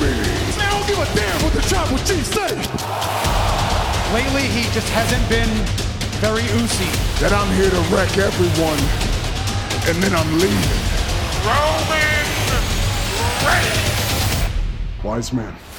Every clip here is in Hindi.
me. I don't give a damn what the tribal chief say. Lately, he just hasn't been very oozy. That I'm here to wreck everyone, and then I'm leaving. Roman Reigns. Wise man.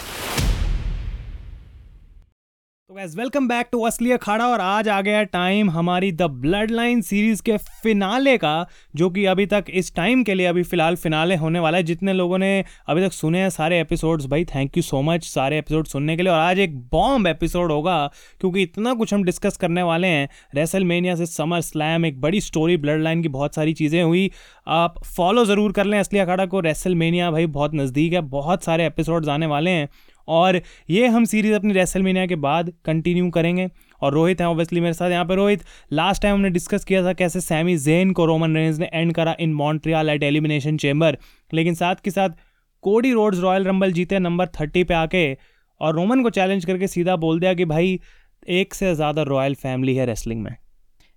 तो गैस वेलकम बैक टू असली अखाड़ा और आज आ गया टाइम हमारी द ब्लड लाइन सीरीज़ के फिनाले का, जो कि अभी तक इस टाइम के लिए अभी फ़िलहाल फिनाले होने वाला है। जितने लोगों ने अभी तक सुने हैं सारे एपिसोड्स भाई थैंक यू सो मच सारे एपिसोड सुनने के लिए। और आज एक बॉम्ब एपिसोड होगा, क्योंकि इतना कुछ हम डिस्कस करने वाले हैं। रेसल से समर स्लैम एक बड़ी स्टोरी ब्लड लाइन की बहुत सारी चीज़ें हुई। आप फॉलो ज़रूर कर लें असली अखाड़ा को। रेसल भाई बहुत नज़दीक है, बहुत सारे एपिसोड्स आने वाले हैं। और ये हम सीरीज़ अपनी रेसल मीनिया के बाद कंटिन्यू करेंगे। और रोहित हैं ऑब्वियसली मेरे साथ यहाँ पर रोहित लास्ट टाइम हमने डिस्कस किया था कैसे सैमी जेन को रोमन रेंज ने एंड करा in Montreal at Elimination Chamber लेकिन साथ के साथ कोडी रोड्स रॉयल रंबल जीते नंबर थर्टी पे आके और रोमन को चैलेंज करके सीधा बोल दिया कि भाई, एक से ज़्यादा रॉयल फैमिली है रेसलिंग में।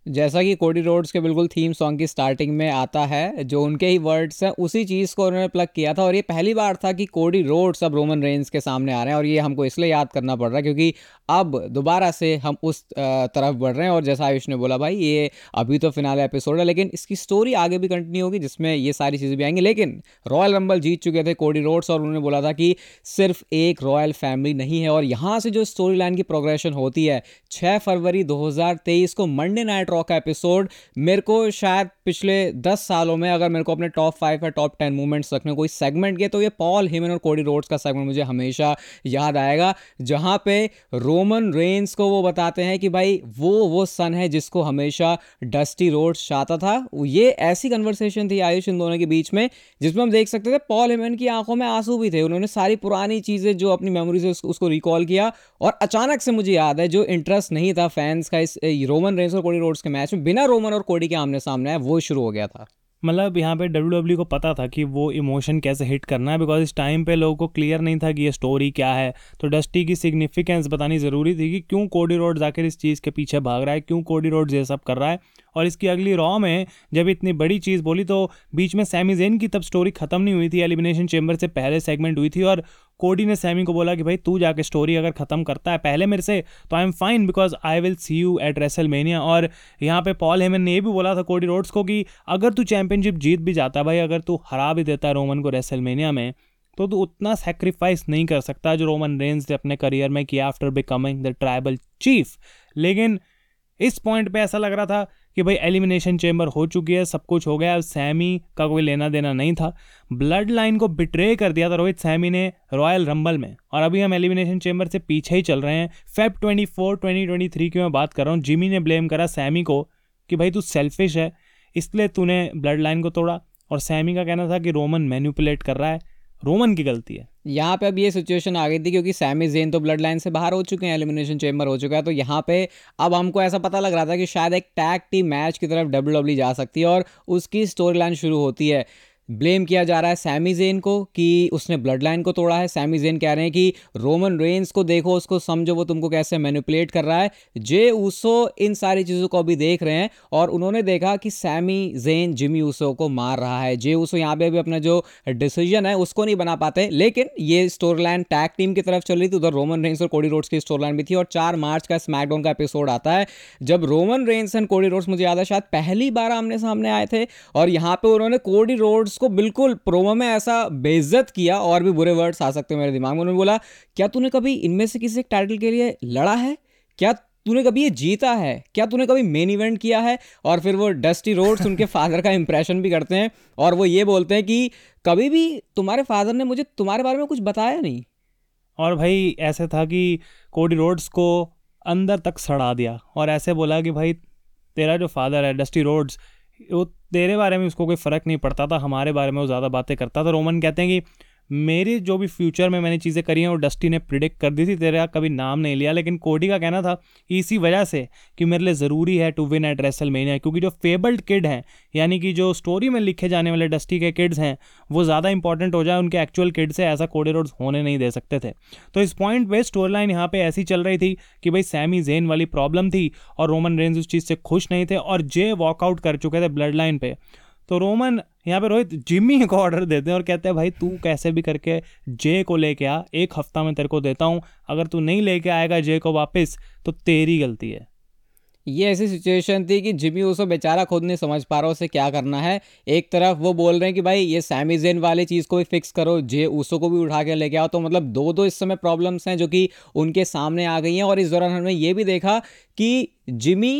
जैसा कि कोडी रोड्स के बिल्कुल थीम सॉन्ग की स्टार्टिंग में आता है, जो उनके ही वर्ड्स हैं, उसी चीज़ को उन्होंने प्लग किया था और ये पहली बार था कि कोडी रोड्स अब रोमन रेंज के सामने आ रहे हैं और ये हमको इसलिए याद करना पड़ रहा है क्योंकि अब दोबारा से हम उस तरफ़ बढ़ रहे हैं और जैसा आयुष ने बोला, भाई, ये अभी तो फिनाले एपिसोड है, लेकिन इसकी स्टोरी आगे भी कंटिन्यू होगी, जिसमें ये सारी चीज़ें भी आएँगी। लेकिन रॉयल रंबल जीत चुके थे कोडी रोड्स और उन्होंने बोला था कि सिर्फ़ एक रॉयल फैमिली नहीं है और यहाँ से जो स्टोरी लाइन की प्रोग्रेशन होती है छः फरवरी दो हज़ार तेईस को मंडे नाइट रॉ का एपिसोड मेरे को शायद पिछले दस सालों में अगर मेरे को अपने टॉप फाइव या टॉप टेन मूवमेंट्स रखने कोई सेगमेंट के तो ये पॉल हिमन और कोडी रोड्स का सेगमेंट मुझे हमेशा याद आएगा, जहाँ पे रोमन रेंस को वो बताते हैं कि भाई, वो वो सन है जिसको हमेशा डस्टी रोड्स चाहता था। ये ऐसी कन्वर्सेशन थी आयुष इन दोनों के बीच में, जिसमें हम देख सकते थे पॉल हिमन की आँखों में आँसू भी थे। उन्होंने सारी पुरानी चीज़ें जो अपनी मेमोरी से उसको रिकॉल किया, और अचानक से मुझे याद है, जो इंटरेस्ट नहीं था फैंस का इस रोमन रेंस और कोडी रोड्स के मैच में बिना रोमन और कोडी के आमने सामने आए वो शुरू हो गया था। मतलब यहाँ पे डब्ल्यू डब्ल्यू को पता था कि वो इमोशन कैसे हिट करना है बिकॉज़ इस टाइम पे लोगों को क्लियर नहीं था कि ये स्टोरी क्या है। तो डस्टी की सिग्निफिकेंस बतानी ज़रूरी थी कि क्यों कोडी रोड्स आखिर इस चीज़ के पीछे भाग रहा है, क्यों कोडी रोड्स ये सब कर रहा है। और इसकी अगली रॉ में जब इतनी बड़ी चीज़ बोली तो बीच में सैमी जेन की तब स्टोरी ख़त्म नहीं हुई थी एलिमिनेशन चेंबर से पहले सेगमेंट हुई थी, और कोडी ने सैमी को बोला कि भाई, तू जाके स्टोरी अगर ख़त्म करता है पहले मेरे से तो I am fine because I will see you at wrestle और यहाँ पे पॉल हेमन ने भी बोला था कोडी रोड्स को कि अगर तू चैंपियनशिप जीत भी जाता है भाई, अगर तू हरा भी देता है रोमन को रेसल में तो तू उतना सेक्रीफाइस नहीं कर सकता जो रोमन रेंज ने अपने करियर में किया after becoming the tribal chief लेकिन इस पॉइंट पे ऐसा लग रहा था कि भाई एलिमिनेशन चेंबर हो चुकी है, सब कुछ हो गया, अब सैमी का कोई लेना देना नहीं था। ब्लड लाइन को बिट्रे कर दिया था रोहित सैमी ने रॉयल रंबल में। और अभी हम एलिमिनेशन चेंबर से पीछे ही चल रहे हैं। Feb twenty four twenty twenty three की मैं बात कर रहा हूँ, जिमी ने ब्लेम करा सैमी को कि भाई तू सेल्फिश है, इसलिए तूने ब्लड लाइन को तोड़ा। और सैमी का कहना था कि रोमन मैन्यूपुलेट कर रहा है। रोमन की गलती है। यहाँ पे अब ये सिचुएशन आ गई थी क्योंकि सैमी जेन तो ब्लड लाइन से बाहर हो चुके हैं एलिमिनेशन चेम्बर हो चुका है तो यहाँ पे अब हमको ऐसा पता लग रहा था कि शायद एक टैग टीम मैच की तरफ़ डब्ल्यू जा सकती है और उसकी स्टोरी लाइन शुरू होती है। ब्लेम किया जा रहा है सैमी जेन को कि उसने ब्लड लाइन को तोड़ा है। सैमी जेन कह रहे हैं कि रोमन रेंस को देखो, उसको समझो, वो तुमको कैसे मैनिपुलेट कर रहा है। जे ऊसो इन सारी चीज़ों को अभी देख रहे हैं और उन्होंने देखा कि सैमी जेन जिमी ऊसो को मार रहा है। जे ऊसो यहाँ पे भी अपना जो डिसीज़न है, उसको नहीं बना पाते। लेकिन ये स्टोरी लाइन टैग टीम की तरफ़ चल रही थी, उधर रोमन रेंस और कोडी रोड्स की स्टोर लाइन भी थी और चार मार्च का स्मैकडाउन का एपिसोड आता है। जब Roman Reigns and Cody Rhodes, मुझे याद है, शायद पहली बार आमने सामने आए थे और यहाँ पर उन्होंने कोडी रोड्स उसको बिल्कुल प्रोमो में ऐसा बेइज्जत किया और भी बुरे वर्ड्स आ सकते हैं मेरे दिमाग में। उन्होंने बोला, क्या तूने कभी इनमें से किसी एक टाइटल के लिए लड़ा है? क्या तूने कभी ये जीता है? क्या तूने कभी मेन इवेंट किया है? और फिर वो डस्टी रोड्स उनके फादर का इंप्रेशन भी करते हैं और वो ये बोलते हैं कि, कभी भी तुम्हारे फादर ने मुझे तुम्हारे बारे में कुछ बताया नहीं। और भाई ऐसे था कि कोडी रोड्स को अंदर तक सड़ा दिया और ऐसे बोला कि, भाई, तेरा जो फादर है डस्टी रोड्स वो तेरे बारे में उसको कोई फ़र्क नहीं पड़ता था, हमारे बारे में वो ज़्यादा बातें करता था। रोमन कहते हैं कि मेरी जो भी फ्यूचर में मैंने चीज़ें करी हैं, वो डस्टी ने प्रिडिक्ट कर दी थी, तेरा कभी नाम नहीं लिया, लेकिन कोडी का कहना था इसी वजह से कि मेरे लिए ज़रूरी है to win at WrestleMania क्योंकि जो फेबल्ड किड हैं, यानी कि जो स्टोरी में लिखे जाने वाले डस्टी के किड्स हैं, वो ज़्यादा इंपॉर्टेंट हो जाए, उनके एक्चुअल किड से ऐसा कोडी रोड्स होने नहीं दे सकते थे। तो इस पॉइंट पे स्टोरी लाइन यहाँ पे ऐसी चल रही थी कि भाई सैमी जेन वाली प्रॉब्लम थी और रोमन रेंज उस चीज़ से खुश नहीं थे और जे वॉकआउट कर चुके थे ब्लड लाइन पर तो रोमन यहाँ पे रोहित जिम्मी को ऑर्डर देते हैं और कहते हैं, भाई, तू कैसे भी करके जे को लेके आ, एक हफ़्ता में तेरे को देता हूँ। अगर तू नहीं लेके आएगा जे को वापस तो तेरी गलती है। ये ऐसी सिचुएशन थी कि जिमी उसो बेचारा खुद नहीं समझ पा रहा, उसे क्या करना है। एक तरफ़ वो बोल रहे हैं कि, भाई, ये सैमी जेन वाली चीज़ को भी फिक्स करो। जे उसो को भी उठा के लेके आओ। तो मतलब दो दो इस समय प्रॉब्लम्स हैं जो कि उनके सामने आ गई हैं। और इस दौरान हमने ये भी देखा कि जिमी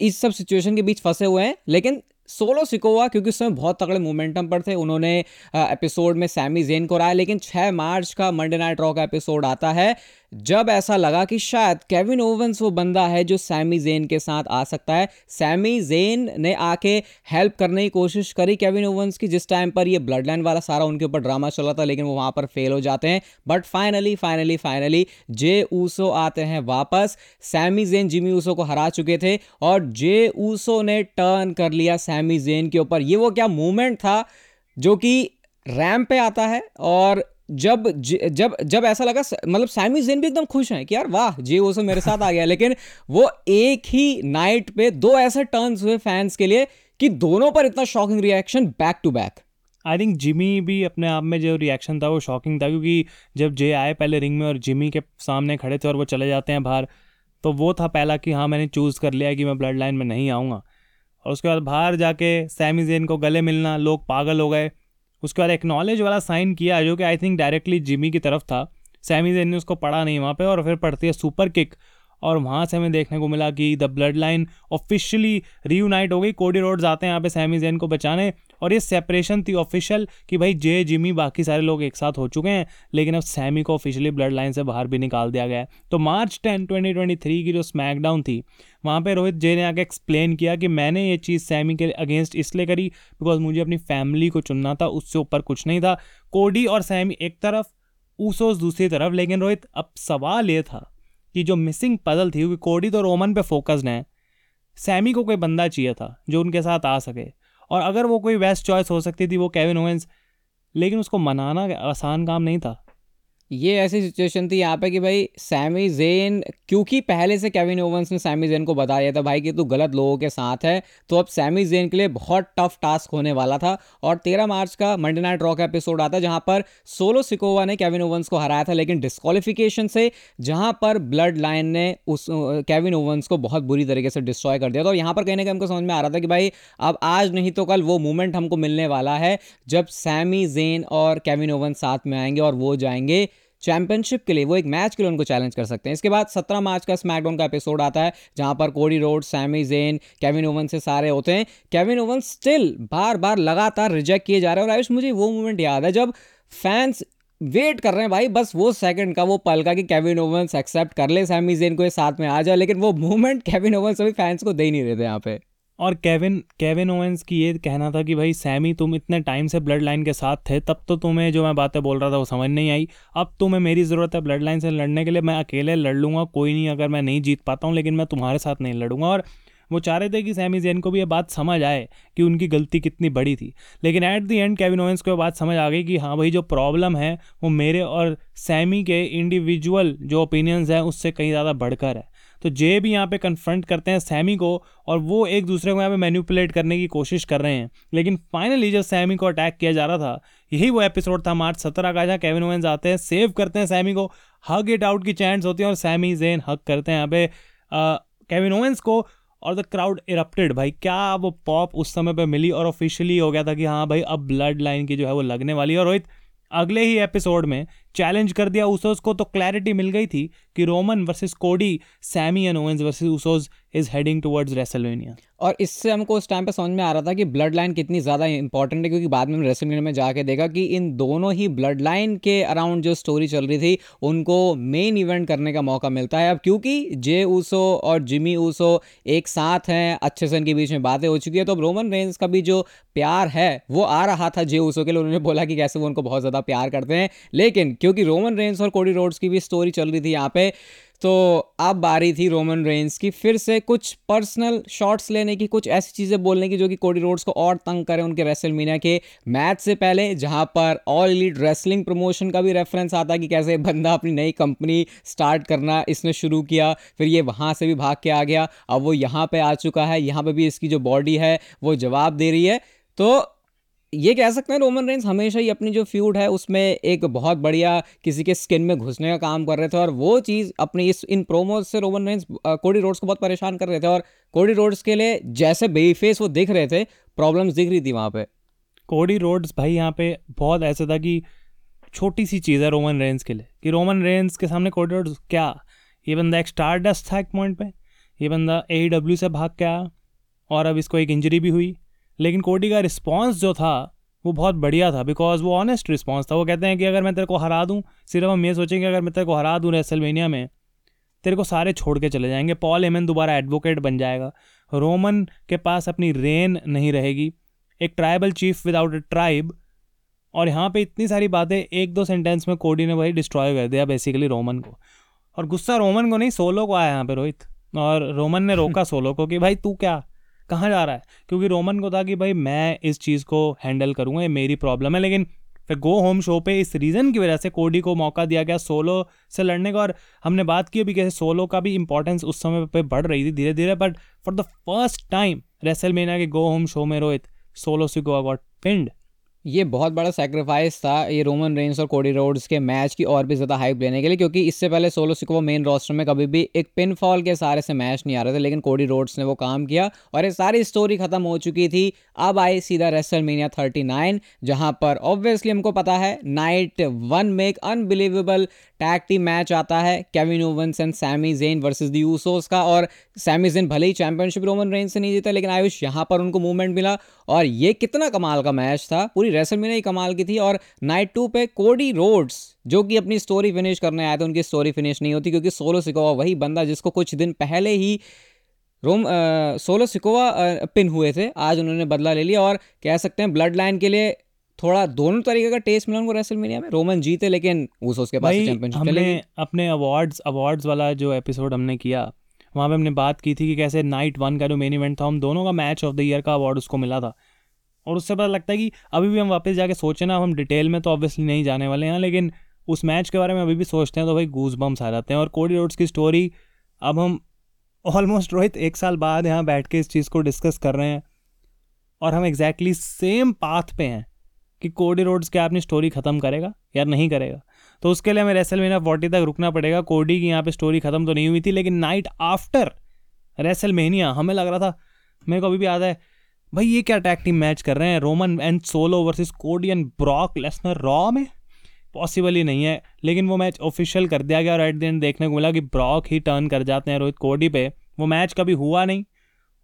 इस सब सिचुएशन के बीच फंसे हुए हैं। लेकिन सोलो सिकोवा, क्योंकि उस समय बहुत तगड़े मोमेंटम पर थे। उन्होंने एपिसोड में सैमी जेन को रहा लेकिन 6 मार्च का मंडे नाइट रॉ का एपिसोड आता है। जब ऐसा लगा कि शायद केविन ओवंस वो बंदा है जो सैमी जेन के साथ आ सकता है सैमी जेन ने आके हेल्प करने की कोशिश करी केविन ओवंस की, जिस टाइम पर ये ब्लड लाइन वाला सारा उनके ऊपर ड्रामा चला था, लेकिन वो वहाँ पर फेल हो जाते हैं। But finally finally finally Jey Uso आते हैं वापस। सैमी जेन जिमी ऊसो को हरा चुके थे और जे ऊसो ने टर्न कर लिया सैमी जेन के ऊपर। ये वो क्या मूवमेंट था जो कि रैम पे आता है और जब जब जब ऐसा लगा मतलब सैमी जेन भी एकदम खुश हैं कि यार वाह जे सब मेरे साथ आ गया। लेकिन वो एक ही नाइट पे दो ऐसे टर्न्स हुए फैंस के लिए कि दोनों पर इतना shocking reaction back to back I think Jimmy भी अपने आप में जो रिएक्शन था वो शॉकिंग था, क्योंकि जब जे आए पहले रिंग में और जिमी के सामने खड़े थे और वो चले जाते हैं बाहर तो वो था पहला कि हाँ मैंने चूज़ कर लिया कि मैं ब्लड लाइन में नहीं आऊँगा। और उसके बाद बाहर जाके सैमी जेन को गले मिलना, लोग पागल हो गए। उसके बाद एक्नॉलेज वाला साइन किया जो कि आई थिंक डायरेक्टली जिमी की तरफ़ था। सैमी जेन ने उसको पढ़ा नहीं वहाँ पर और फिर पढ़ती है सुपर किक और वहाँ से हमें देखने को मिला कि the blood line officially reunite हो गई। कोडी रोड्स आते हैं यहाँ पे सैमी जेन को बचाने। और ये सेपरेशन थी ऑफिशियल कि भाई जे जिमी बाकी सारे लोग एक साथ हो चुके हैं, लेकिन अब सैमी को ऑफिशियली ब्लड लाइन से बाहर भी निकाल दिया गया है। तो March ten twenty twenty three की जो स्मैकडाउन थी, वहाँ पे रोहित जे ने आके एक्सप्लेन किया कि मैंने ये चीज़ सैमी के अगेंस्ट इसलिए करी बिकॉज़ मुझे अपनी फैमिली को चुनना था, उससे ऊपर कुछ नहीं था। कोडी और सैमी एक तरफ़ ऊसोस दूसरी तरफ़, लेकिन रोहित अब सवाल ये था कि जो मिसिंग पजल थी, क्योंकि कोडी तो रोमन पे फोकस्ड है सैमी को कोई बंदा चाहिए था जो उनके साथ आ सके। और अगर वो कोई बेस्ट चॉइस हो सकती थी वो केविन ओवेंस लेकिन उसको मनाना आसान काम नहीं था। ये ऐसी सिचुएशन थी यहाँ पे कि भाई सैमी जेन क्योंकि पहले से केविन ओवंस ने सैमी जेन को बता दिया था, भाई कि तू गलत लोगों के साथ है। तो अब सैमी जेन के लिए बहुत टफ टास्क होने वाला था। और तेरह मार्च का मंडे नाइट रॉ का एपिसोड आता जहाँ पर सोलो सिकोवा ने केविन ओवंस को हराया था, लेकिन डिस्कालिफिकेशन से जहाँ पर ब्लड लाइन ने उस केविन ओवंस को बहुत बुरी तरीके से डिस्ट्रॉय कर दिया था। और यहाँ पर कहने का हमको समझ में आ रहा था कि भाई अब आज नहीं तो कल वो मूवमेंट हमको मिलने वाला है, जब सैमी जेन और केविन ओवंस साथ में आएँगे और वो जाएँगे चैंपियनशिप के लिए वो एक मैच के लिए उनको चैलेंज कर सकते हैं। इसके बाद सत्रह मार्च का स्मैकडाउन का एपिसोड आता है, जहाँ पर Cody Rhodes Sami Zayn Kevin Owens से सारे होते हैं। केविन ओवन स्टिल बार बार लगातार रिजेक्ट किए जा रहे हैं और आयुष, मुझे वो मोमेंट याद है जब फैंस वेट कर रहे हैं भाई, बस वो सेकंड का वो पल का कि केविन ओवंस एक्सेप्ट कर ले सैमी जेन को ये साथ में आ जाए लेकिन वो मूवमेंट केविन ओवंस अभी फैंस को दे ही नहीं रहे थे यहाँ पे। और केविन केविन ओवेंस की ये कहना था कि भाई सैमी तुम इतने टाइम से ब्लड लाइन के साथ थे, तब तो तुम्हें जो मैं बातें बोल रहा था वो समझ नहीं आई। अब तुम्हें मेरी ज़रूरत है ब्लड लाइन से लड़ने के लिए, मैं अकेले लड़ लूँगा, कोई नहीं, अगर मैं नहीं जीत पाता हूँ, लेकिन मैं तुम्हारे साथ नहीं लड़ूँगा। और वो चाह रहे थे कि सैमी जैन को भी ये बात समझ आए कि उनकी गलती कितनी बड़ी थी। लेकिन at the end Kevin Owens को बात समझ आ गई कि हाँ भाई, जो प्रॉब्लम है, वो मेरे और सैमी के इंडिविजुअल जो ओपिनियंस हैं, उससे कहीं ज़्यादा बढ़कर है। तो जे भी यहाँ पे कन्फ्रंट करते हैं सैमी को और वो एक दूसरे को यहाँ पे मैन्यूपुलेट करने की कोशिश कर रहे हैं। लेकिन फाइनली जब सैमी को अटैक किया जा रहा था, यही वो एपिसोड था मार्च सत्रह का, जहाँ केविन ओवेंस आते हैं सेव करते हैं सैमी को हग इट आउट की चैंट्स होती है और सैमी जेन हक करते हैं। यहाँ पे केविन ओवेंस को और द क्राउड इरप्टेड भाई, क्या वो पॉप उस समय पे मिली और ऑफिशियली हो गया था कि हाँ भाई, अब ब्लड लाइन की जो है वो लगने वाली है। और रोहित, अगले ही एपिसोड में चैलेंज कर दिया उसोस को तो क्लैरिटी मिल गई थी कि Roman versus Cody Sami and Owens versus Usos is heading towards WrestleMania और इससे हमको उस टाइम पे समझ में आ रहा था कि ब्लड लाइन कितनी ज़्यादा इंपॉर्टेंट है, क्योंकि बाद में रेसलवेनिया में जाके देखा कि इन दोनों ही ब्लड लाइन के अराउंड जो स्टोरी चल रही थी, उनको मेन इवेंट करने का मौका मिलता है। अब क्योंकि जे ऊसो और जिमी ऊसो एक साथ हैं, अच्छे से इनके बीच में बातें हो चुकी है तो अब रोमन रेंज का भी जो प्यार है, वो आ रहा था जे ऊसो के लिए। उन्होंने बोला कि कैसे वो उनको बहुत ज़्यादा प्यार करते हैं, लेकिन क्योंकि रोमन रेंज और कोडी रोड्स की भी स्टोरी चल रही थी यहाँ पे तो अब बारी थी रोमन रेंज की। फिर से कुछ पर्सनल शॉट्स लेने की, कुछ ऐसी चीज़ें बोलने की जो कि कोडी रोड्स को और तंग करें उनके रेसल मीना के मैच से पहले, जहाँ पर ऑल लीड रेसलिंग प्रमोशन का भी रेफरेंस आता कि कैसे बंदा अपनी नई कंपनी स्टार्ट करना इसने शुरू किया, फिर ये वहाँ से भी भाग के आ गया। अब वो यहाँ पर आ चुका है, यहाँ पर भी इसकी जो बॉडी है, वो जवाब दे रही है। तो ये कह सकते हैं रोमन रेंस हमेशा ही अपनी जो फ्यूड है, उसमें एक बहुत बढ़िया किसी के स्किन में घुसने का काम कर रहे थे और वो चीज़ अपनी इस, इन प्रोमोज से रोमन रेंस कोडी रोड्स को बहुत परेशान कर रहे थे और कोडी रोड्स के लिए जैसे बेफेस वो दिख रहे थे प्रॉब्लम्स दिख रही थी वहाँ पे। कोडी रोड्स भाई यहाँ पे बहुत ऐसा था कि छोटी सी चीज़ है रोमन रेंस के लिए कि रोमन रेंस के सामने कोडी रोड्स क्या? ये बंदा एक स्टार डस्ट था एक पॉइंट पे, ये बंदा ए से भाग के आया और अब इसको एक इंजरी भी हुई। लेकिन कोडी का रिस्पॉन्स जो था वो बहुत बढ़िया था बिकॉज़ वो ऑनेस्ट रिस्पॉन्स था। वो कहते हैं कि अगर मैं तेरे को हरा दूँ सिर्फ़ हम ये सोचेंगे अगर मैं तेरे को हरा दूँ रेसलमेनिया में तेरे को सारे छोड़ के चले जाएँगे। पॉल एमन दोबारा एडवोकेट बन जाएगा। रोमन के पास अपनी रेन नहीं रहेगी। एक tribal chief without a tribe और यहाँ पे इतनी सारी बातें एक दो सेंटेंस में कोडी ने भाई डिस्ट्रॉय कर दिया बेसिकली रोमन को। और गुस्सा रोमन को नहीं सोलो को आया यहाँ पे रोहित। और रोमन ने रोका सोलो को कि भाई तू क्या कहाँ जा रहा है? क्योंकि रोमन को था कि भाई मैं इस चीज़ को हैंडल करूँगा, ये मेरी प्रॉब्लम है। लेकिन फिर गो होम शो पे इस रीज़न की वजह से कोडी को मौका दिया गया सोलो से लड़ने का। और हमने बात की अभी कैसे सोलो का भी इंपॉर्टेंस उस समय पे बढ़ रही थी धीरे धीरे but for the first time wrestle के गो होम शो में रोहित सोलो सिको गॉट पिंड ये बहुत बड़ा सेक्रीफाइस था ये रोमन रेंस और कोडी रोड्स के मैच की और भी ज़्यादा हाइप लेने के लिए, क्योंकि इससे पहले सोलो सिको मेन रोस्टर में कभी भी एक पिन फॉल के सारे से मैच नहीं आ रहे थे, लेकिन कोडी रोड्स ने वो काम किया और ये सारी स्टोरी खत्म हो चुकी थी। अब आई सीधा रेसल मीनिया थर्टी नाइन जहाँ पर ऑब्वियसली हमको पता है नाइट वन में एक अनबिलीवेबल टैग टीम मैच आता है Kevin Owens and Sami Zayn versus the Usos का, और सैमी जेन भले ही चैंपियनशिप रोमन रेंज से नहीं जीता, लेकिन आयुष यहाँ पर उनको मूवमेंट मिला, और ये कितना कमाल का मैच था, पूरी रेसल में ही कमाल की थी, और नाइट टू पे कोडी रोड्स जो कि अपनी स्टोरी फिनिश करने आए थे, उनकी स्टोरी फिनिश नहीं होती, क्योंकि सोलो सिकोवा वही बंदा जिसको कुछ दिन पहले ही रोम सोलो सिकोवा पिन हुए थे, आज उन्होंने बदला ले लिया, और कह सकते हैं ब्लड लाइन के लिए थोड़ा दोनों तरीके का टेस्ट मिला उनको रेसल रेसलमेनिया में। रोमन जीते लेकिन उस उसके पास चैंपियनशिप हमने अपने अवार्ड्स अवार्ड्स वाला जो एपिसोड हमने किया वहाँ पे हमने बात की थी कि कैसे नाइट वन का जो मेन इवेंट था हम दोनों का मैच ऑफ़ द ईयर का अवार्ड उसको मिला था। और उससे पता लगता है कि अभी भी हम वापस जाके सोचें ना हम डिटेल में तो ऑब्वियसली नहीं जाने वाले हैं लेकिन उस मैच के बारे में अभी भी सोचते हैं तो भाई गूज बम्स आ जाते हैं। और कोडी रोड्स की स्टोरी अब हम ऑलमोस्ट रोहित एक साल बाद यहाँ बैठ के इस चीज़ को डिस्कस कर रहे हैं और हम एग्जैक्टली सेम पाथ पे हैं। कि कोडी रोड्स क्या अपनी स्टोरी ख़त्म करेगा या नहीं करेगा? तो उसके लिए हमें रेसल मेनिया फोर्टी तक रुकना पड़ेगा। कोडी की यहाँ पे स्टोरी ख़त्म तो नहीं हुई थी, लेकिन नाइट आफ्टर रेसल मेनिया हमें लग रहा था, मेरे को अभी भी याद है, भाई ये क्या टैग टीम मैच कर रहे हैं? Roman and Solo versus Cody and Brock Lesnar Raw में? पॉसिबल ही नहीं है, लेकिन वो मैच ऑफिशियल कर दिया गया और एट द एंड देखने को मिला कि ब्रॉक ही टर्न कर जाते हैं रोहित कोडी पे। वो मैच कभी हुआ नहीं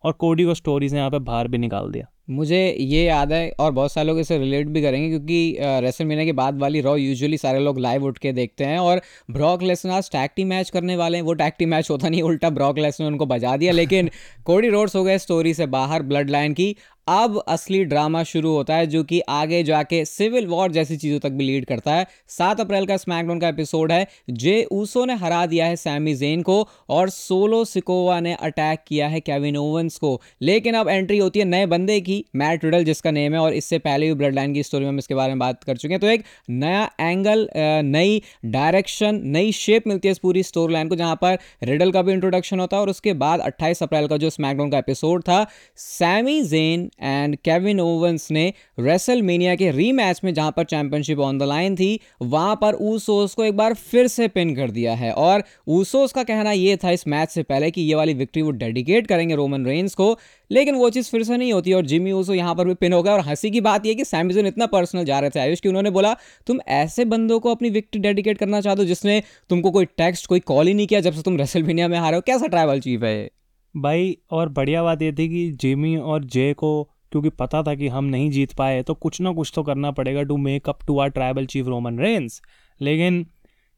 और कोडी को स्टोरी से यहाँ पे बाहर भी निकाल दिया। मुझे ये याद है और बहुत सारे लोग इसे रिलेट भी करेंगे क्योंकि रेसल मीना के बाद वाली रॉ यूजुअली सारे लोग लाइव उठ के देखते हैं और Brock Lesnar tag team match करने वाले हैं। वो टैक्टी टीम मैच होता नहीं उल्टा ब्रॉक लेसनर उनको बजा दिया लेकिन कोडी रोड्स हो गए स्टोरी से बाहर ब्लड लाइन की। अब असली ड्रामा शुरू होता है जो कि आगे जाके सिविल वॉर जैसी चीज़ों तक भी लीड करता है। सात अप्रैल का स्मैकडाउन का एपिसोड है। जे ऊसो ने हरा दिया है सैमी जेन को और सोलो सिकोवा ने अटैक किया है केविन ओवंस को। लेकिन अब एंट्री होती है नए बंदे की, मैट रिडल जिसका नेम है और इससे पहले भी ब्लड लाइन की स्टोरी में हम इसके बारे में बात कर चुके हैं। तो एक नया एंगल नई डायरेक्शन, नई शेप मिलती है इस पूरी स्टोरी लाइन को, जहाँ पर रिडल का भी इंट्रोडक्शन होता है और उसके बाद अट्ठाईस अप्रैल का जो स्मैकडाउन का एपिसोड था, Sami Zayn and Kevin Owens ने रेसल मीनिया के रीमैच में जहाँ पर चैंपियनशिप ऑन द लाइन थी, वहाँ पर ऊसोस को एक बार फिर से पिन कर दिया है। और ऊसोस का कहना यह था इस मैच से पहले कि ये वाली विक्ट्री वो डेडिकेट करेंगे रोमन रेंस को, लेकिन वो चीज़ फिर से नहीं होती और जिमी ऊसो यहाँ पर भी पिन हो गया। और हँसी की बात यह कि सैमिजन इतना पर्सनल जा रहे थे आयुष कि उन्होंने बोला, तुम ऐसे बंदों को अपनी विक्ट्री डेडिकेट करना चाहते हो जिसने तुमको कोई टेक्स्ट कोई कॉल ही नहीं किया जब से तुम रेसल मीनिया में हारे हो? कैसा ट्राइवल चीफ है भाई, और बढ़िया बात ये थी कि जिमी और जे को, क्योंकि पता था कि हम नहीं जीत पाए तो कुछ ना कुछ तो करना पड़ेगा to make up to our tribal chief Roman Reigns लेकिन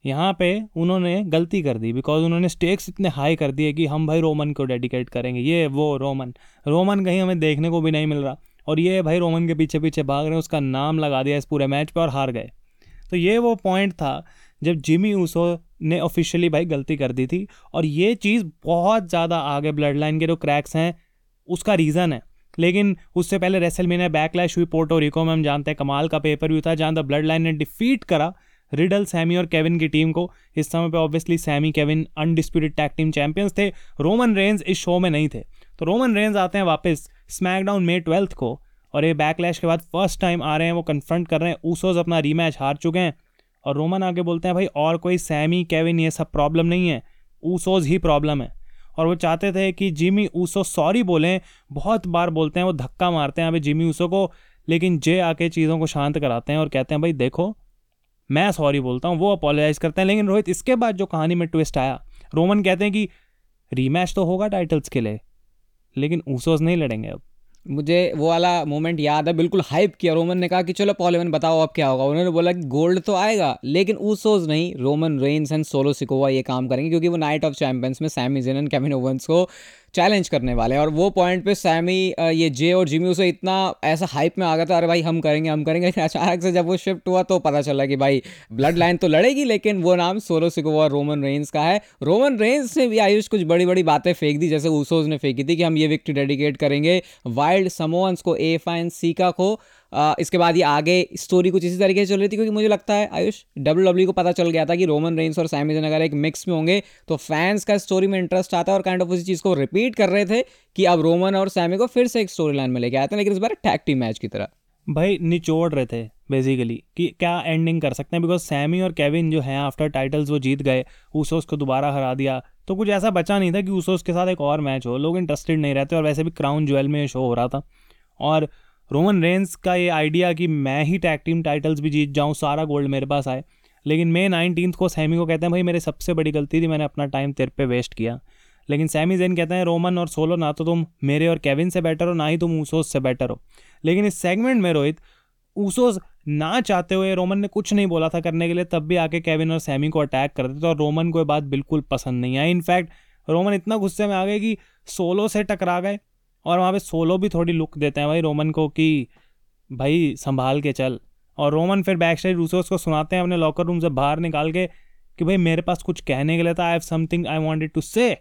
यहाँ पे उन्होंने गलती कर दी बिकॉज़ उन्होंने स्टेक्स इतने हाई कर दिए कि हम भाई रोमन को डेडिकेट करेंगे। ये वो रोमन रोमन कहीं हमें देखने को भी नहीं मिल रहा। और ये भाई रोमन के पीछे पीछे भाग रहे हैं, उसका नाम लगा दिया इस पूरे मैच पे और हार गए। तो ये वो पॉइंट था, जब जिमी ऊसो ने ऑफिशियली भाई गलती कर दी थी। और ये चीज़ बहुत ज़्यादा आगे ब्लड लाइन के जो क्रैक्स हैं, उसका रीज़न है। लेकिन उससे पहले रेसल में बैकलैश हुई पोर्टो रिको में, हम जानते हैं कमाल का पेपर भी था, जहाँ द ब्लड लाइन ने डिफीट करा रिडल सैमी और केविन की टीम को। इस समय पे obviously Sami Kevin undisputed tag team champions थे। रोमन रेंज इस शो में नहीं थे। तो रोमन रेंज आते हैं वापस स्मैकडाउन मे ट्वेल्थ को, और ये बैकलैश के बाद फ़र्स्ट टाइम आ रहे हैं, वो कन्फ्रंट कर रहे हैं। ऊसोज अपना रीमैच हार चुके हैं। और रोमन आगे बोलते हैं, भाई, और कोई सैमी, केविन, ये सब प्रॉब्लम नहीं है। ऊसोज ही प्रॉब्लम है। और वो चाहते थे कि जिमी ऊसो, सॉरी बोलें, बहुत बार बोलते हैं, वो धक्का मारते हैं अभी जिमी ऊसो को, लेकिन जे आके चीज़ों को शांत कराते हैं और कहते हैं, भाई, देखो, मैं सॉरी बोलता हूँ, वो अपोलोजाइज करते हैं। लेकिन रोहित, इसके बाद जो कहानी में ट्विस्ट आया, रोमन कहते हैं कि रीमैच तो होगा टाइटल्स के लिए, लेकिन ऊसोज नहीं लड़ेंगे अब। मुझे वो वाला मोमेंट याद है, बिल्कुल हाइप किया। रोमन ने कहा कि चलो पॉलेवन बताओ अब क्या होगा। उन्होंने बोला कि गोल्ड तो आएगा, लेकिन ऊसोज नहीं Roman Reigns and Solo Sikoa ये काम करेंगे, क्योंकि वो नाइट ऑफ़ चैंपियंस में Sami Zayn and Kevin Owens को चैलेंज करने वाले और वो पॉइंट पे सैमी ये जे और जिमी उसे इतना ऐसा हाइप में आ गया था, अरे भाई हम करेंगे हम करेंगे। अचानक से जब वो शिफ्ट हुआ तो पता चला कि भाई ब्लड लाइन तो लड़ेगी, लेकिन वो नाम सोलो सिकोवा और रोमन रेंस का है। रोमन रेंस ने भी आयुष कुछ बड़ी बड़ी बातें फेंक दी, जैसे ऊसोज ने फेंकी थी कि हम ये विक्ट्री डेडिकेट करेंगे। वाइल्ड समोवंस को ए फाइन सीका को इसके बाद ये आगे स्टोरी कुछ इसी तरीके से चल रही थी, क्योंकि मुझे लगता है, आयुष डब्ल्यू डब्ल्यू e को पता चल गया था कि रोमन रेंस और सैमिजन अगर एक मिक्स में होंगे तो फैंस का स्टोरी में इंटरेस्ट आता है और काइंड ऑफ़ उसी चीज़ को रिपीट कर रहे थे कि अब रोमन और सैमी को फिर से एक स्टोरी लाइन में लेके आते हैं लेकिन इस बार टैग टीम मैच की तरह। भाई, निचोड़ रहे थे बेसिकली कि क्या एंडिंग कर सकते हैं बिकॉज़ सैमी और केविन जो हैं आफ्टर टाइटल्स वो जीत गए ऊसोस को दोबारा हरा दिया तो कुछ ऐसा बचा नहीं था कि ऊसोस के साथ एक और मैच हो, लोग इंटरेस्टेड नहीं रहते और वैसे भी क्राउन ज्वेल में शो हो रहा था। और रोमन रेंस का ये आइडिया कि मैं ही टैग टीम टाइटल्स भी जीत जाऊँ, सारा गोल्ड मेरे पास आए। लेकिन मे नाइनटीन को सैमी को कहते हैं, भाई, मेरी सबसे बड़ी गलती थी, मैंने अपना टाइम तेरे पे वेस्ट किया। लेकिन सैमी जेन कहते हैं, रोमन और सोलो, ना तो तुम मेरे और केविन से बेटर हो, ना ही तुम ऊसोस से बेटर हो। लेकिन इस सेगमेंट में, रोहित ऊसोस ना चाहते हुए रोमन ने कुछ नहीं बोला था करने के लिए, तब भी आके केविन और सैमी को अटैक करते थे और रोमन को ये बात बिल्कुल पसंद नहीं आई। इनफैक्ट रोमन इतना गुस्से में आ गए कि सोलो से टकरा गए। और वहाँ पे सोलो भी थोड़ी लुक देते हैं भाई रोमन को कि, भाई, संभाल के चल। और रोमन फिर बैक साइड रूसोस को सुनाते हैं अपने लॉकर रूम से बाहर निकाल के कि, भाई, मेरे पास कुछ कहने के लिए था। I have something I wanted to say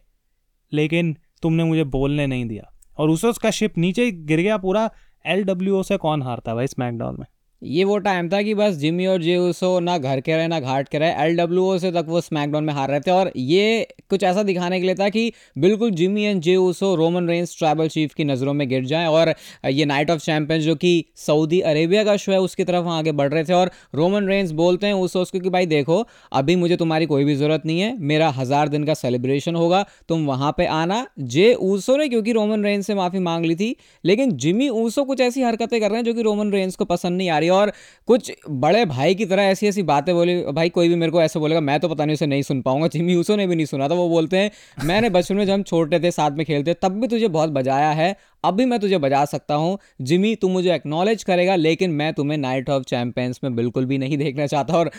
लेकिन तुमने मुझे बोलने नहीं दिया। और रूसोस का शिप नीचे गिर गया पूरा। एल डब्ल्यू ओ से कौन हारता है भाई स्मैकडाउन में? ये वो टाइम था कि बस जिमी और जे उसो ना घर के रहे, ना घाट के रहे। एल डब्ल्यू ओ से तक वो स्मैकडाउन में हार रहे थे और ये कुछ ऐसा दिखाने के लिए था कि बिल्कुल Jimmy and Jey Uso Roman Reigns tribal chief की नज़रों में गिर जाएँ और ये नाइट ऑफ़ चैंपियंस जो कि सऊदी अरेबिया का शो है, उसकी तरफ़ आगे बढ़ रहे थे और रोमन रेंस बोलते हैं उसो उसको कि भाई देखो, अभी मुझे तुम्हारी कोई भी ज़रूरत नहीं है, मेरा हज़ार दिन का सेलिब्रेशन होगा, तुम वहाँ पर आना। जे ऊसो ने, क्योंकि रोमन रेंस से माफ़ी मांग ली थी, लेकिन जिमी ऊसो कुछ ऐसी हरकतें कर रहे हैं जो कि रोमन रेंस को पसंद नहीं आ रही और कुछ बड़े भाई की तरह ऐसी ऐसी बातें बोली, भाई, कोई भी मेरे को ऐसे बोलेगा, मैं तो पता नहीं उसे नहीं सुन पाऊँगा जिमी यूसो ने भी नहीं सुना। था वो बोलते हैं, मैंने बचपन में जब हम छोटे थे, साथ में खेलते, तब भी तुझे बहुत बजाया है अभी मैं तुझे बजा सकता हूँ। जिमी, तू मुझे एक्नॉलेज करेगा, लेकिन मैं तुम्हें नाइट ऑफ़ चैंपियंस में बिल्कुल भी नहीं देखना चाहता। और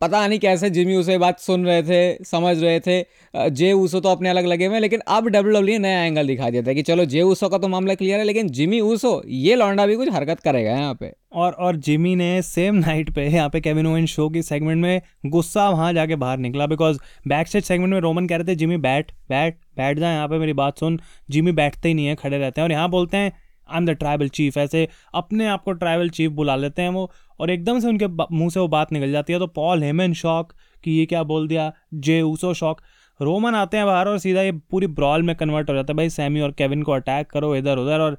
पता नहीं कैसे जिमी उसे बात सुन रहे थे, समझ रहे थे। जे ऊसो तो अपने अलग लगे हुए लेकिन अब डब्ल्यू डब्ल्यू नया एंगल दिखा दिया था कि चलो, जे ऊसो का तो मामला क्लियर है, लेकिन जिमी ऊसो, ये लौंडा भी कुछ हरकत करेगा यहाँ पे। और और जिमी ने सेम नाइट पे यहाँ पे केविन ओवन शो की सेगमेंट में गुस्सा वहाँ जाके बाहर निकला बिकॉज़ बैक सेगमेंट में रोमन कह रहे थे, जिमी बैट बैठ। बैठ जाए, यहाँ पे मेरी बात सुन। जिमी बैठते ही नहीं है, खड़े रहते हैं और यहाँ बोलते हैं I am the tribal chief ऐसे अपने आप को ट्राइबल चीफ बुला लेते हैं वो और एकदम से उनके मुँह से वो बात निकल जाती है। तो पॉल हेमन शॉक कि ये क्या बोल दिया? जे ऊसो शॉक रोमन आते हैं बाहर और सीधा ये पूरी ब्रॉल में कन्वर्ट हो जाता है। भाई सैमी और केविन को अटैक करो इधर उधर और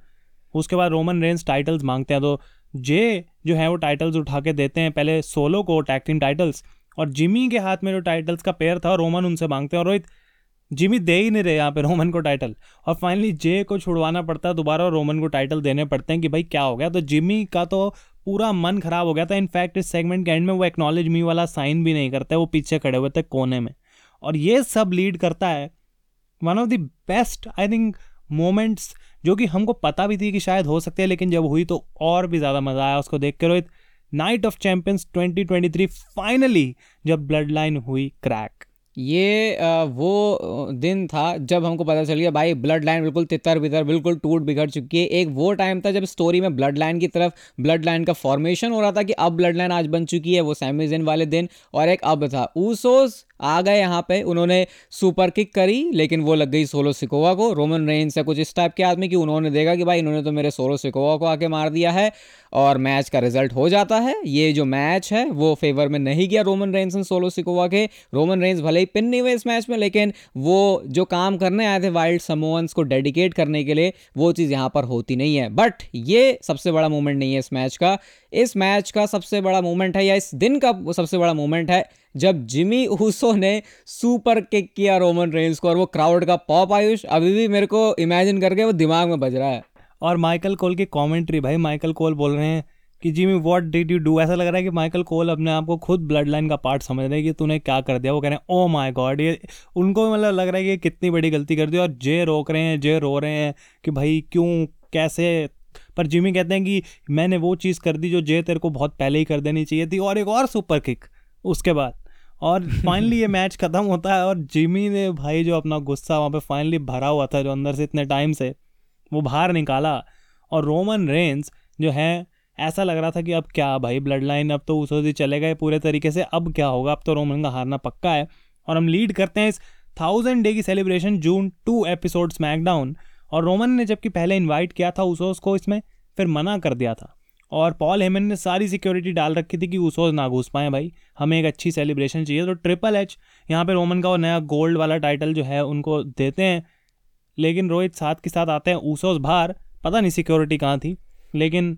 उसके बाद रोमन रेंस टाइटल्स मांगते हैं। तो जे जो है वो टाइटल्स उठा के देते हैं। पहले सोलो को टैग टीम टाइटल्स और जिमी के हाथ में जो टाइटल्स का पेयर था रोमन उनसे मांगते हैं। और रोहित जिमी दे ही नहीं रहे यहाँ पे रोमन को टाइटल और फाइनली जे को छुड़वाना पड़ता है दोबारा रोमन को टाइटल देने पड़ते हैं कि भाई क्या हो गया? तो जिमी का तो पूरा मन खराब हो गया था। इनफैक्ट इस सेगमेंट के एंड में वो एक्नॉलेज मी वाला साइन भी नहीं करते, वो पीछे खड़े हुए थे कोने में। और ये सब लीड करता है one of the best I think moments जो कि हमको पता भी थी कि शायद हो सकते हैं, लेकिन जब हुई तो और भी ज़्यादा मज़ा आया उसको देख के। Rohit Night of Champions 2023 finally जब ब्लड लाइन हुई क्रैक ये वो दिन था जब हमको पता चल गया, भाई ब्लड लाइन बिल्कुल तितर बितर, बिल्कुल टूट बिगड़ चुकी है। एक वो टाइम था जब स्टोरी में ब्लड लाइन की तरफ़ ब्लड लाइन का फॉर्मेशन हो रहा था कि अब ब्लड लाइन आज बन चुकी है, वो सैमिजिन वाले दिन, और एक अब था। ऊसोस आ गए यहाँ पे। उन्होंने सुपर किक करी, लेकिन वो लग गई सोलो सिकोवा को। रोमन रेंज से कुछ इस टाइप के आदमी कि उन्होंने देखा कि भाई इन्होंने तो मेरे सोलो सिकोवा को आके मार दिया है और मैच का रिज़ल्ट हो जाता है। ये जो मैच है, वो फेवर में नहीं गया Roman Reigns and Solo Sikoa के। रोमन रेंस भले ही पिन नहीं हुए इस मैच में, लेकिन वो जो काम करने आए थे वाइल्ड समोन्स को डेडिकेट करने के लिए, वो चीज़ यहाँ पर होती नहीं है। बट ये सबसे बड़ा मोमेंट नहीं है इस मैच का। इस मैच का सबसे बड़ा मूवमेंट है या इस दिन का सबसे बड़ा मूवमेंट है जब जिमी ऊसो ने सुपर किक किया रोमन रेंस को और वो क्राउड का पॉप आयुष अभी भी मेरे को इमेजिन करके वो दिमाग में बज रहा है। और माइकल कोल की कमेंट्री भाई, माइकल कोल बोल रहे हैं कि Jimmy what did you do ऐसा लग रहा है कि माइकल कोल अपने आप को खुद ब्लड लाइन का पार्ट समझ रहे हैं कि तूने क्या कर दिया। वो कह रहे हैं ओ माई गॉड ये उनको मतलब लग रहा है कि कितनी बड़ी गलती कर दी और जे रोक रहे हैं, जे रो रहे हैं कि भाई क्यों, कैसे पर जिमी कहते हैं कि मैंने वो चीज़ कर दी जो जे तेरे को बहुत पहले ही कर देनी चाहिए थी और एक और सुपर किक, उसके बाद। और फाइनली ये मैच ख़त्म होता है और जिमी ने भाई जो अपना गुस्सा वहाँ पे फाइनली भरा हुआ था जो अंदर से इतने टाइम से, वो बाहर निकाला। और रोमन रेंस जो है, ऐसा लग रहा था कि अब क्या भाई ब्लड लाइन अब तो उस चले गए पूरे तरीके से, अब क्या होगा, अब तो रोमन का हारना पक्का है। और हम लीड करते हैं इस थाउज़ेंड डे की celebration June two episode SmackDown और रोमन ने जबकि पहले इनवाइट किया था उसोस को इसमें, फिर मना कर दिया था। और पॉल हेमन ने सारी सिक्योरिटी डाल रखी थी कि उसोस ना घुस पाए भाई, हमें एक अच्छी सेलिब्रेशन चाहिए। तो ट्रिपल एच यहाँ पे रोमन का वो नया गोल्ड वाला टाइटल जो है उनको देते हैं। लेकिन रोहित साथ के साथ आते हैं ऊसोस बाहर, पता नहीं सिक्योरिटी कहाँ थी। लेकिन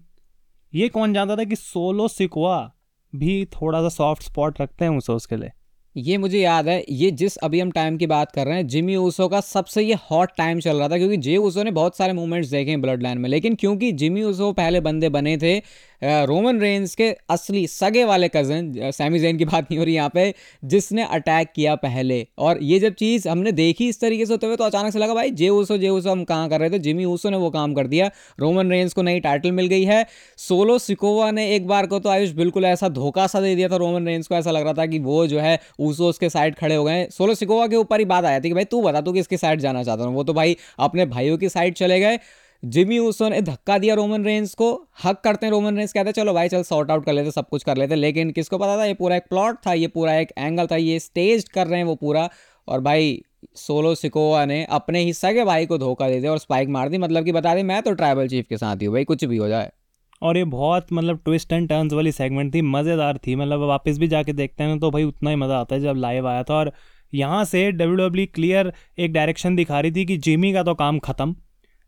ये कौन जानता था कि सोलो सिकवा भी थोड़ा सा सॉफ्ट स्पॉट रखते हैं ऊसोस के लिए? ये मुझे याद है, ये जिस अभी हम टाइम की बात कर रहे हैं जिमी ऊसो का सबसे ये हॉट टाइम चल रहा था, क्योंकि जे ऊसो ने बहुत सारे मूवमेंट्स देखे हैं ब्लड लाइन में, लेकिन क्योंकि जिमी ऊसो पहले बंदे बने थे रोमन रेंज के असली सगे वाले कज़न सैमी जैन की बात नहीं हो रही यहाँ पे, जिसने अटैक किया पहले। और ये जब चीज़ हमने देखी इस तरीके से होते हुए तो अचानक से लगा, भाई जे ऊसो जे ऊसो हम कहाँ कर रहे थे? जिमी ऊसो ने वो काम कर दिया रोमन रेंज को नई टाइटल मिल गई है। सोलो सिकोवा ने एक बार को तो आयुष बिल्कुल ऐसा धोखा सा दे दिया था रोमन रेंज को ऐसा लग रहा था कि वो जो है ऊसो उसके साइड खड़े हो गए। सोलो सिकोवा के ऊपर ही बात आया थी कि भाई, तू बता, तू किसकी साइड जाना चाहता हूँ? वो तो भाई अपने भाइयों की साइड चले गए। जिमी ऊसो ने धक्का दिया रोमन रेंज को। हक करते हैं रोमन रेंज कहते हैं, चलो भाई, चल सॉर्ट आउट कर लेते, सब कुछ कर लेते। लेकिन किसको पता था? ये पूरा एक प्लॉट था, ये पूरा एक एंगल था, ये स्टेज कर रहे हैं वो पूरा। और भाई, सोलो सिकोवा ने अपने हिस्सा के भाई को धोखा दे दिया और स्पाइक मार दी। मतलब कि बता दें, मैं तो ट्राइबल चीफ के साथ ही हूँ, भाई, कुछ भी हो जाए। और ये बहुत मतलब ट्विस्ट एंड टर्न्स वाली सेगमेंट थी, मज़ेदार थी। मतलब वापस भी जाके देखते हैं तो भाई उतना ही मज़ा आता है जब लाइव आया था। और यहाँ से डब्ल्यू क्लियर एक डायरेक्शन दिखा रही थी कि जिमी का तो काम ख़त्म,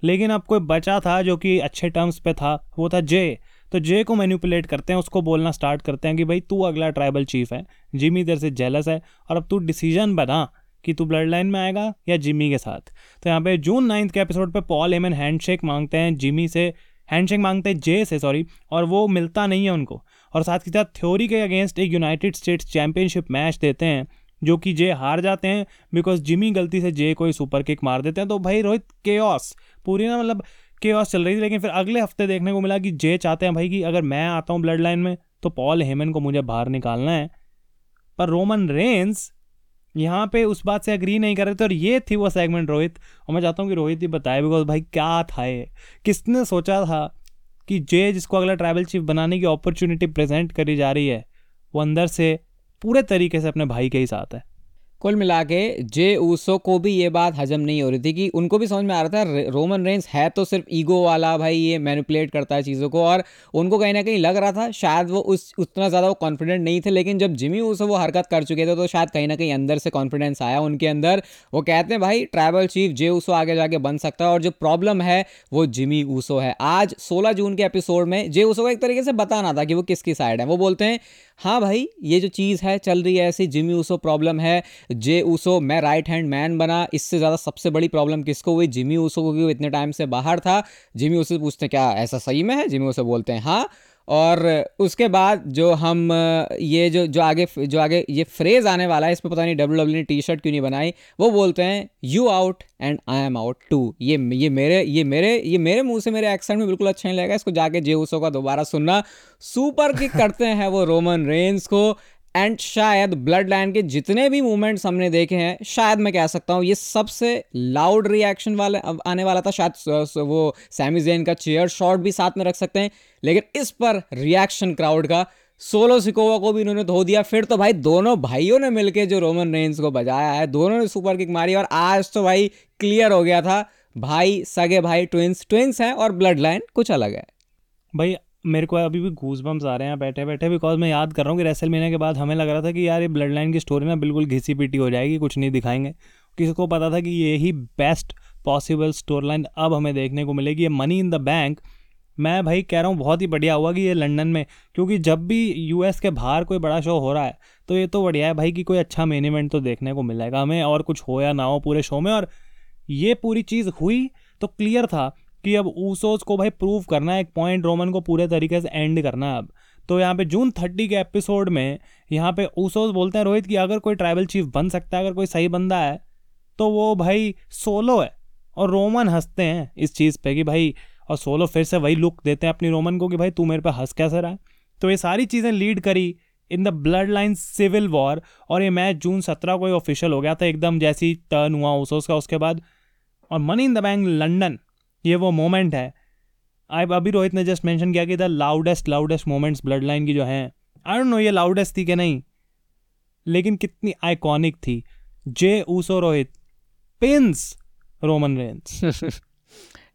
लेकिन अब कोई बचा था जो कि अच्छे टर्म्स पे था, वो था जे तो जे को मैन्यूपुलेट करते हैं, उसको बोलना स्टार्ट करते हैं कि भाई, तू अगला ट्राइबल चीफ है जिमी इधर से जेलस है, और अब तू डिसीज़न बना कि तू ब्लड लाइन में आएगा या जिमी के साथ। तो यहाँ पे जून नाइन्थ के एपिसोड पे पॉल एमन हैंडशेक मांगते हैं जिमी से हैंडशेक मांगते हैं जे से सॉरी और वो मिलता नहीं है उनको। और साथ ही साथ थ्योरी के अगेंस्ट एक यूनाइटेड स्टेट्स चैंपियनशिप मैच देते हैं, जो कि जे हार जाते हैं बिकॉज़ जिमी गलती से जे को ही सुपर किक मार देते हैं। तो भाई रोहित केओस पूरी ना मतलब केओस चल रही थी, लेकिन फिर अगले हफ़्ते देखने को मिला कि जे चाहते हैं भाई कि अगर मैं आता हूँ ब्लड लाइन में तो पॉल हेमन को मुझे बाहर निकालना है। पर रोमन रेंस यहाँ पे उस बात से अग्री नहीं कर रहे थे और ये थी वो सेगमेंट रोहित। और मैं चाहता हूँ कि रोहित ही बताए बिकॉज़ भाई क्या था ये? किसने सोचा था कि जे जिसको अगला ट्राइबल चीफ बनाने की अपॉर्चुनिटी प्रेजेंट करी जा रही है, वो अंदर से पूरे तरीके से अपने भाई के ही साथ है। कुल मिला के जे ऊसो को भी ये बात हजम नहीं हो रही थी कि उनको भी समझ में आ रहा था रोमन रेंस है तो सिर्फ़ ईगो वाला भाई ये मैनिपुलेट करता है चीज़ों को और उनको कहीं ना कहीं लग रहा था शायद वो उस, उतना ज़्यादा वो कॉन्फिडेंट नहीं थे, लेकिन जब जिमी ऊसो वो हरकत कर चुके थे तो शायद कहीं ना कहीं अंदर से कॉन्फिडेंस आया उनके अंदर। वो कहते हैं, भाई ट्राइबल चीफ जे ऊसो आगे जाके बन सकता है और जो प्रॉब्लम है वो जिमी ऊसो है। आज सोलह जून के एपिसोड में जे ऊसो को एक तरीके से बताना था कि वो किसकी साइड है। वो बोलते हैं हाँ भाई, ये जो चीज़ है, चल रही है ऐसी, जिमी ऊसो प्रॉब्लम है, जे ऊसो, मैं राइट हैंड मैन बना, इससे ज़्यादा सबसे बड़ी प्रॉब्लम किसको हुई? जिमी ऊसो को इतने टाइम से बाहर था? जिमी ऊसो पूछते क्या ऐसा सही में है? जिमी ऊसो बोलते हैं हाँ। और उसके बाद जो हम, ये जो जो आगे जो आगे ये फ्रेज़ आने वाला है इसमें पता नहीं डब्ल्यू डब्ल्यू ने टी शर्ट क्यों नहीं बनाई, वो बोलते हैं you out and I am out too ये ये मेरे ये मेरे ये मेरे मुँह से मेरे एक्सेंट में बिल्कुल अच्छा नहीं लगेगा इसको जाके जे उसो का दोबारा सुनना। सुपर किक करते हैं वो रोमन रेंस को एंड शायद ब्लड लाइन के जितने भी मूवमेंट्स हमने देखे हैं, शायद मैं कह सकता हूँ, ये सबसे लाउड रिएक्शन वाले आने वाला था, शायद वो सैमी जेन का चेयर शॉट भी साथ में रख सकते हैं, लेकिन इस पर रिएक्शन क्राउड का सोलो सिकोवा को भी इन्होंने धो दिया, फिर तो भाई दोनों भाइयों ने मिलके जो रोमन रेंस को बजाया है, दोनों ने सुपर किक मारी और आज तो भाई क्लियर हो गया था, भाई, सगे भाई ट्विंस ट्विंस हैं और ब्लड लाइन कुछ अलग है। भाई मेरे को अभी भी घूस बम्स आ रहे हैं, बैठे बैठे बिकॉज़ मैं याद कर रहा हूँ कि रेसल महीने के बाद हमें लग रहा था कि यार ये ब्लड लाइन की स्टोरी ना बिल्कुल घिसी पीटी हो जाएगी, कुछ नहीं दिखाएँगे। किसी को पता था कि ये ही बेस्ट पॉसिबल स्टोरी लाइन अब हमें देखने को मिलेगी, ये मनी इन द बैंक मैं भाई कह रहा हूँ, बहुत ही बढ़िया हुआ कि ये लंदन में, क्योंकि जब भी यूएस के बाहर कोई बड़ा शो हो रहा है तो ये तो बढ़िया है भाई कि कोई अच्छा मेन इवेंट तो देखने को मिलेगा। हमें और कुछ हो या ना हो पूरे शो में, और ये पूरी चीज़ हुई तो क्लियर था कि अब ऊसोस को भाई प्रूव करना है, एक पॉइंट रोमन को पूरे तरीके से एंड करना है अब। तो यहाँ पे जून थर्टी के एपिसोड में यहाँ पे ऊसोस बोलते हैं, रोहित, कि अगर कोई ट्राइबल चीफ बन सकता है, अगर कोई सही बंदा है तो वो भाई सोलो है और रोमन हँसते हैं इस चीज़ पे कि भाई, और सोलो फिर से वही लुक देते हैं अपनी रोमन को कि भाई, तू मेरे पे हंस कैसे रहा है? तो ये सारी चीज़ें लीड करी in the bloodline civil war और ये मैच जून सत्रह को ही ऑफिशियल हो गया था, एकदम जैसी टर्न हुआ उसोस का उसके बाद। और Money in the Bank London ये वो मोमेंट है। आई अभी रोहित ने जस्ट मैंशन किया कि the loudest loudest moments Bloodline की जो हैं आई डोंट नो ये लाउडेस्ट थी कि नहीं, लेकिन कितनी आइकॉनिक थी। Jey Uso Rohit pins Roman Reigns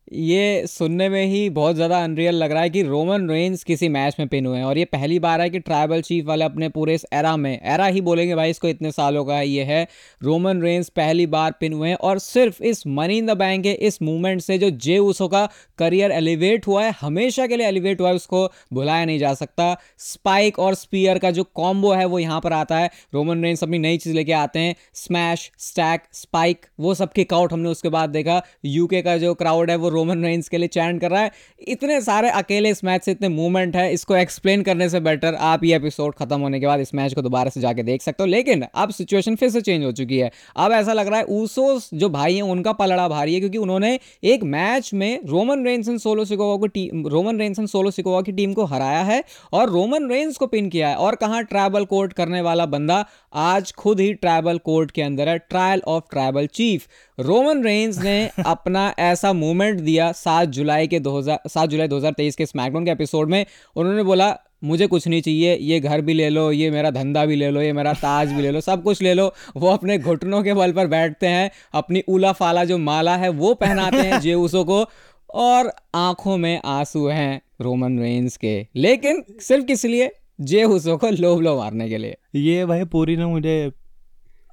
ये सुनने में ही बहुत ज़्यादा अनरियल लग रहा है कि रोमन रेंस किसी मैच में पिन हुए हैं। और ये पहली बार है कि ट्राइबल चीफ वाले अपने पूरे इस एरा में एरा ही बोलेंगे भाई इसको इतने सालों का ये है। रोमन रेंस पहली बार पिन हुए हैं और सिर्फ़ इस मनी इन द बैंक के इस मूवमेंट से जो जे उसो का करियर एलिवेट हुआ है, हमेशा के लिए एलिवेट हुआ है, उसको भुलाया नहीं जा सकता। स्पाइक और स्पीयर का जो कॉम्बो है वो यहाँ पर आता है। रोमन रेंस अपनी नई चीज़ लेके आते हैं स्मैश स्टैक स्पाइक वो सब किकआउट हमने उसके बाद देखा। यूके का जो क्राउड है वो रोमन रेंस के लिए चैंट कर रहा है। इतने सारे अकेले इस मैच से इतने मूवमेंट है, इसको एक्सप्लेन करने से बेटर आप ये एपिसोड खत्म होने के बाद इस मैच को दोबारा से जाके देख सकते हो। लेकिन अब सिचुएशन फिर से चेंज हो चुकी है। अब ऐसा लग रहा है ऊसोस जो भाई हैं, उनका पलड़ा भारी है, क्योंकि उन्होंने एक मैच में Roman Reigns and Solo Sikoa को team Roman Reigns and Solo Sikoa की टीम को हराया है और रोमन रेंस को पिन किया है। और कहाँ ट्रैवल कोर्ट करने वाला बंदा आज खुद ही ट्रैवल कोर्ट के अंदर है trial of tribal chief Roman Reigns ने अपना ऐसा मूवमेंट दिया सात जुलाई के 2000 सात जुलाई 2023 के स्मैकडाउन के एपिसोड में। उन्होंने बोला मुझे कुछ नहीं चाहिए ये घर भी ले लो ये मेरा धंधा भी ले लो ये मेरा ताज भी ले लो सब कुछ ले लो। वो अपने घुटनों के बल पर बैठते हैं अपनी उला फाला जो माला है वो पहनाते हैं जेऊसो को और आँखों में आँसू हैं रोमन रेंस के। लेकिन सिर्फ़ किस लिए? जे उसो को लोभ लो मारने के लिए। ये भाई पूरी ना मुझे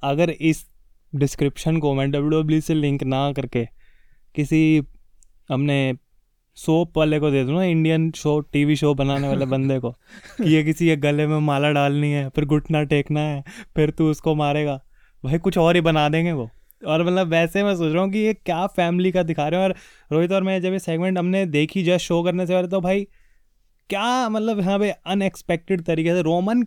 अगर इस डिस्क्रिप्शन को मैं डब्ल्यू डब्ल्यू से लिंक ना करके किसी हमने सोप वाले को दे दूँ ना इंडियन शो टीवी शो बनाने वाले बंदे को, कि ये किसी के गले में माला डालनी है, फिर घुटना टेकना है, फिर तू उसको मारेगा। भाई कुछ और ही बना देंगे वो। और मतलब वैसे मैं सोच रहा हूँ कि ये क्या फैमिली का दिखा रहे हैं। और रोहित और मैं जब ये सेगमेंट हमने देखी जस्ट शो करने से पहले तो भाई क्या मतलब यहाँ पे अनएक्सपेक्टेड तरीके से रोमन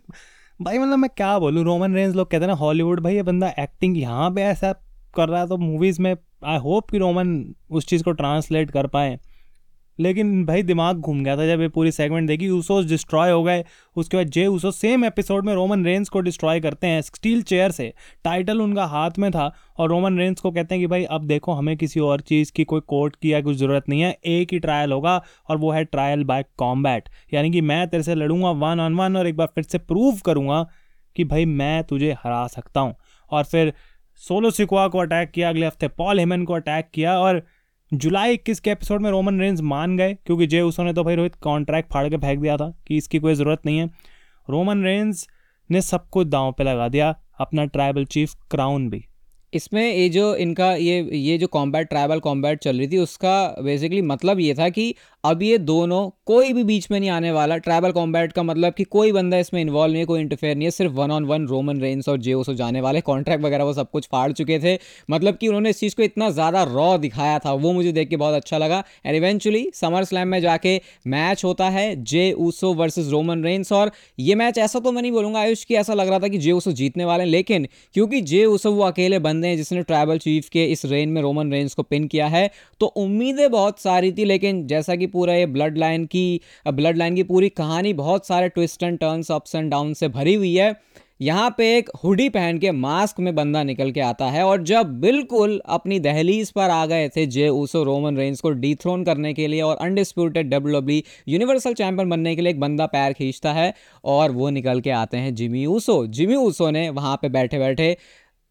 भाई मतलब मैं क्या बोलूँ रोमन रेंज लोग कहते हैं ना हॉलीवुड भाई ये बंदा एक्टिंग यहाँ पे ऐसा कर रहा है तो मूवीज़ में आई होप कि रोमन उस चीज़ को ट्रांसलेट कर पाए। लेकिन भाई दिमाग घूम गया था जब ये पूरी सेगमेंट देखी ऊसोस डिस्ट्रॉय हो गए। उसके बाद जे ऊसो सेम एपिसोड में रोमन रेंस को डिस्ट्रॉय करते हैं स्टील चेयर से। टाइटल उनका हाथ में था और रोमन रेंस को कहते हैं कि भाई, अब देखो, हमें किसी और चीज़ की कोई कोर्ट की या कुछ ज़रूरत नहीं है, एक ही ट्रायल होगा और वो है ट्रायल बाय कॉम्बैट यानी कि मैं तेरे से लड़ूँगा वन ऑन वन और एक बार फिर से प्रूव करूँगा कि भाई, मैं तुझे हरा सकता हूँ। और फिर सोलो सिकुआ को अटैक किया, अगले हफ़्ते पॉल हेमन को अटैक किया और जुलाई इक्कीस के एपिसोड में रोमन रेंज मान गए, क्योंकि जे उसो ने तो भाई रोहित कॉन्ट्रैक्ट फाड़ के फेंक दिया था कि इसकी कोई ज़रूरत नहीं है। रोमन रेंज ने सब कुछ दांव पे लगा दिया, अपना ट्राइबल चीफ क्राउन भी। इसमें ये जो इनका ये ये जो कॉम्बैट ट्राइबल कॉम्बैट चल रही थी, उसका बेसिकली मतलब ये था कि अब ये दोनों कोई भी बीच में नहीं आने वाला। ट्राइबल कॉम्बैट का मतलब कि कोई बंदा इसमें इन्वॉल्व नहीं है, कोई इंटरफेयर नहीं है, सिर्फ़ one on one Roman Reigns और जेओसो जाने वाले। कॉन्ट्रैक्ट वगैरह वो सब कुछ फाड़ चुके थे। मतलब कि उन्होंने इस चीज़ को इतना ज़्यादा रॉ दिखाया था, वो मुझे देख के बहुत अच्छा लगा। एंड इवेंचुअली समर स्लैम में जाके मैच होता है Jey Uso versus Roman Reigns और ये मैच ऐसा तो मैं नहीं बोलूँगा, आयुष, की ऐसा लग रहा था कि जे ऊसो जीतने वाले हैं। लेकिन क्योंकि जे ऊसो वो अकेले बंदे हैं जिसने ट्राइबल चीफ के इस रेन में रोमन रेंस को पिन किया है तो उम्मीदें बहुत सारी थी। लेकिन जैसा कि पूरा ये ब्लड लाइन की ब्लड लाइन की पूरी कहानी बहुत सारे twist and turns ups and down से भरी हुई है। यहाँ पे एक हुडी पहन के मास्क में बंदा निकल के आता है और जब बिल्कुल अपनी दहलीज पर आ गए थे जे उसो रोमन रेंज को डीथ्रोन करने के लिए और अनडिस्प्यूटेड डब्ल्यू यूनिवर्सल चैंपियन बनने के लिए एक बंदा पैर खींचता है और वो निकल के आते हैं जिमी ऊसो। जिमी ऊसो ने वहाँ पे बैठे बैठे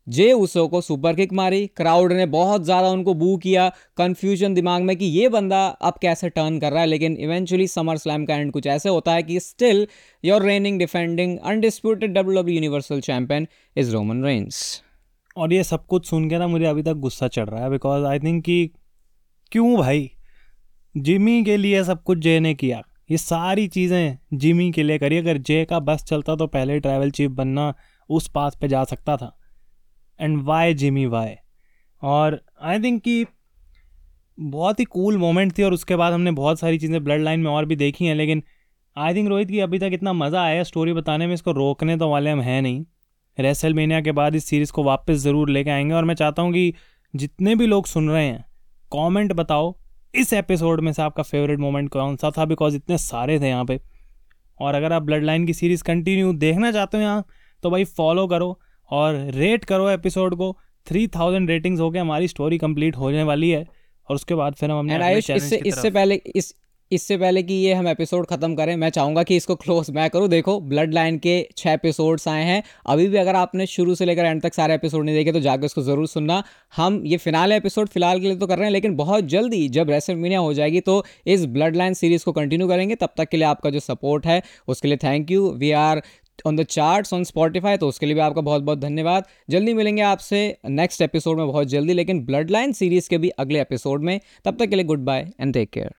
जे उसो को सुपर किक मारी, क्राउड ने बहुत ज़्यादा उनको बू किया, कन्फ्यूज़न दिमाग में कि ये बंदा अब कैसे टर्न कर रहा है, लेकिन इवेंचुअली समर स्लैम का एंड कुछ ऐसे होता है कि still your reigning defending undisputed W W universal champion is Roman Reigns और ये सब कुछ सुन के ना मुझे अभी तक गुस्सा चढ़ रहा है बिकॉज़ आई थिंक कि क्यों भाई? जिमी के लिए सब कुछ जे ने किया। ये सारी चीज़ें जिमी के लिए करी। अगर जे का बस चलता तो पहले ट्रैवल चीफ बनना उस पास पे जा सकता था। एंड वाई जिमी वाई और आई थिंक कि बहुत ही कूल मोमेंट थी और उसके बाद हमने बहुत सारी चीज़ें ब्लड लाइन में और भी देखी हैं, लेकिन आई थिंक रोहित की अभी तक इतना मज़ा आया स्टोरी बताने में, इसको रोकने तो वाले हम हैं नहीं। रेसल मेनिया के बाद इस सीरीज़ को वापस ज़रूर लेके आएँगे और मैं चाहता हूँ कि जितने भी लोग सुन रहे हैं कमेंट बताओ, इस एपिसोड में से आपका फेवरेट मोमेंट कौन सा था बिकॉज़ इतने सारे थे यहाँ पे। और अगर आप ब्लड लाइन की सीरीज़ कंटिन्यू देखना चाहते हो यहाँ तो भाई फॉलो करो। और रेट करो एपिसोड को। थ्री थाउज़ेंड रेटिंग्स हो गए हमारी स्टोरी कंप्लीट होने वाली है। और उसके बाद फिर हम हमने इससे इससे पहले इस इससे पहले कि ये हम एपिसोड खत्म करें मैं चाहूँगा कि इसको क्लोज मैं करूँ। देखो ब्लड लाइन के छह एपिसोड्स आए हैं। अभी भी अगर आपने शुरू से लेकर एंड तक सारे एपिसोड नहीं देखे तो जाकर उसको ज़रूर सुनना। हम ये फिनाल एपिसोड फ़िलहाल के लिए तो कर रहे हैं लेकिन बहुत जल्दी जब रेसलमीनिया हो जाएगी तो इस ब्लड लाइन सीरीज़ को कंटिन्यू करेंगे। तब तक के लिए आपका जो सपोर्ट है उसके लिए thank you we are on the charts on Spotify तो उसके लिए भी आपका बहुत बहुत धन्यवाद। जल्दी मिलेंगे आपसे नेक्स्ट एपिसोड में बहुत जल्दी, लेकिन ब्लड लाइन सीरीज़ के भी अगले एपिसोड में। तब तक के लिए goodbye and take care